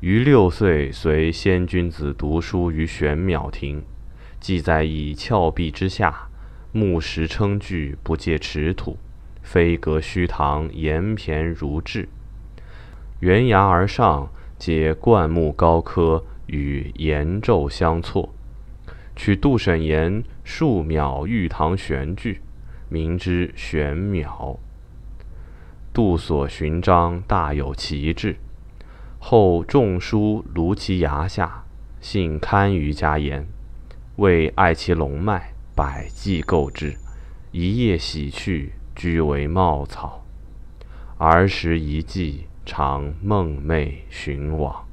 余六岁随先君子读书于玄邈庭，既在以峭壁之下，木石称巨，不借池土，飞阁虚堂，岩骈如质。悬崖而上，皆灌木高科，与岩骤相错。取杜审言数秒玉堂悬句，名之玄妙。杜所寻章大有奇志。后仲书庐其崖下，幸堪舆家言，为爱其龙脉，百计购之。一夜洗去，居为茂草。儿时遗迹，常梦寐寻往。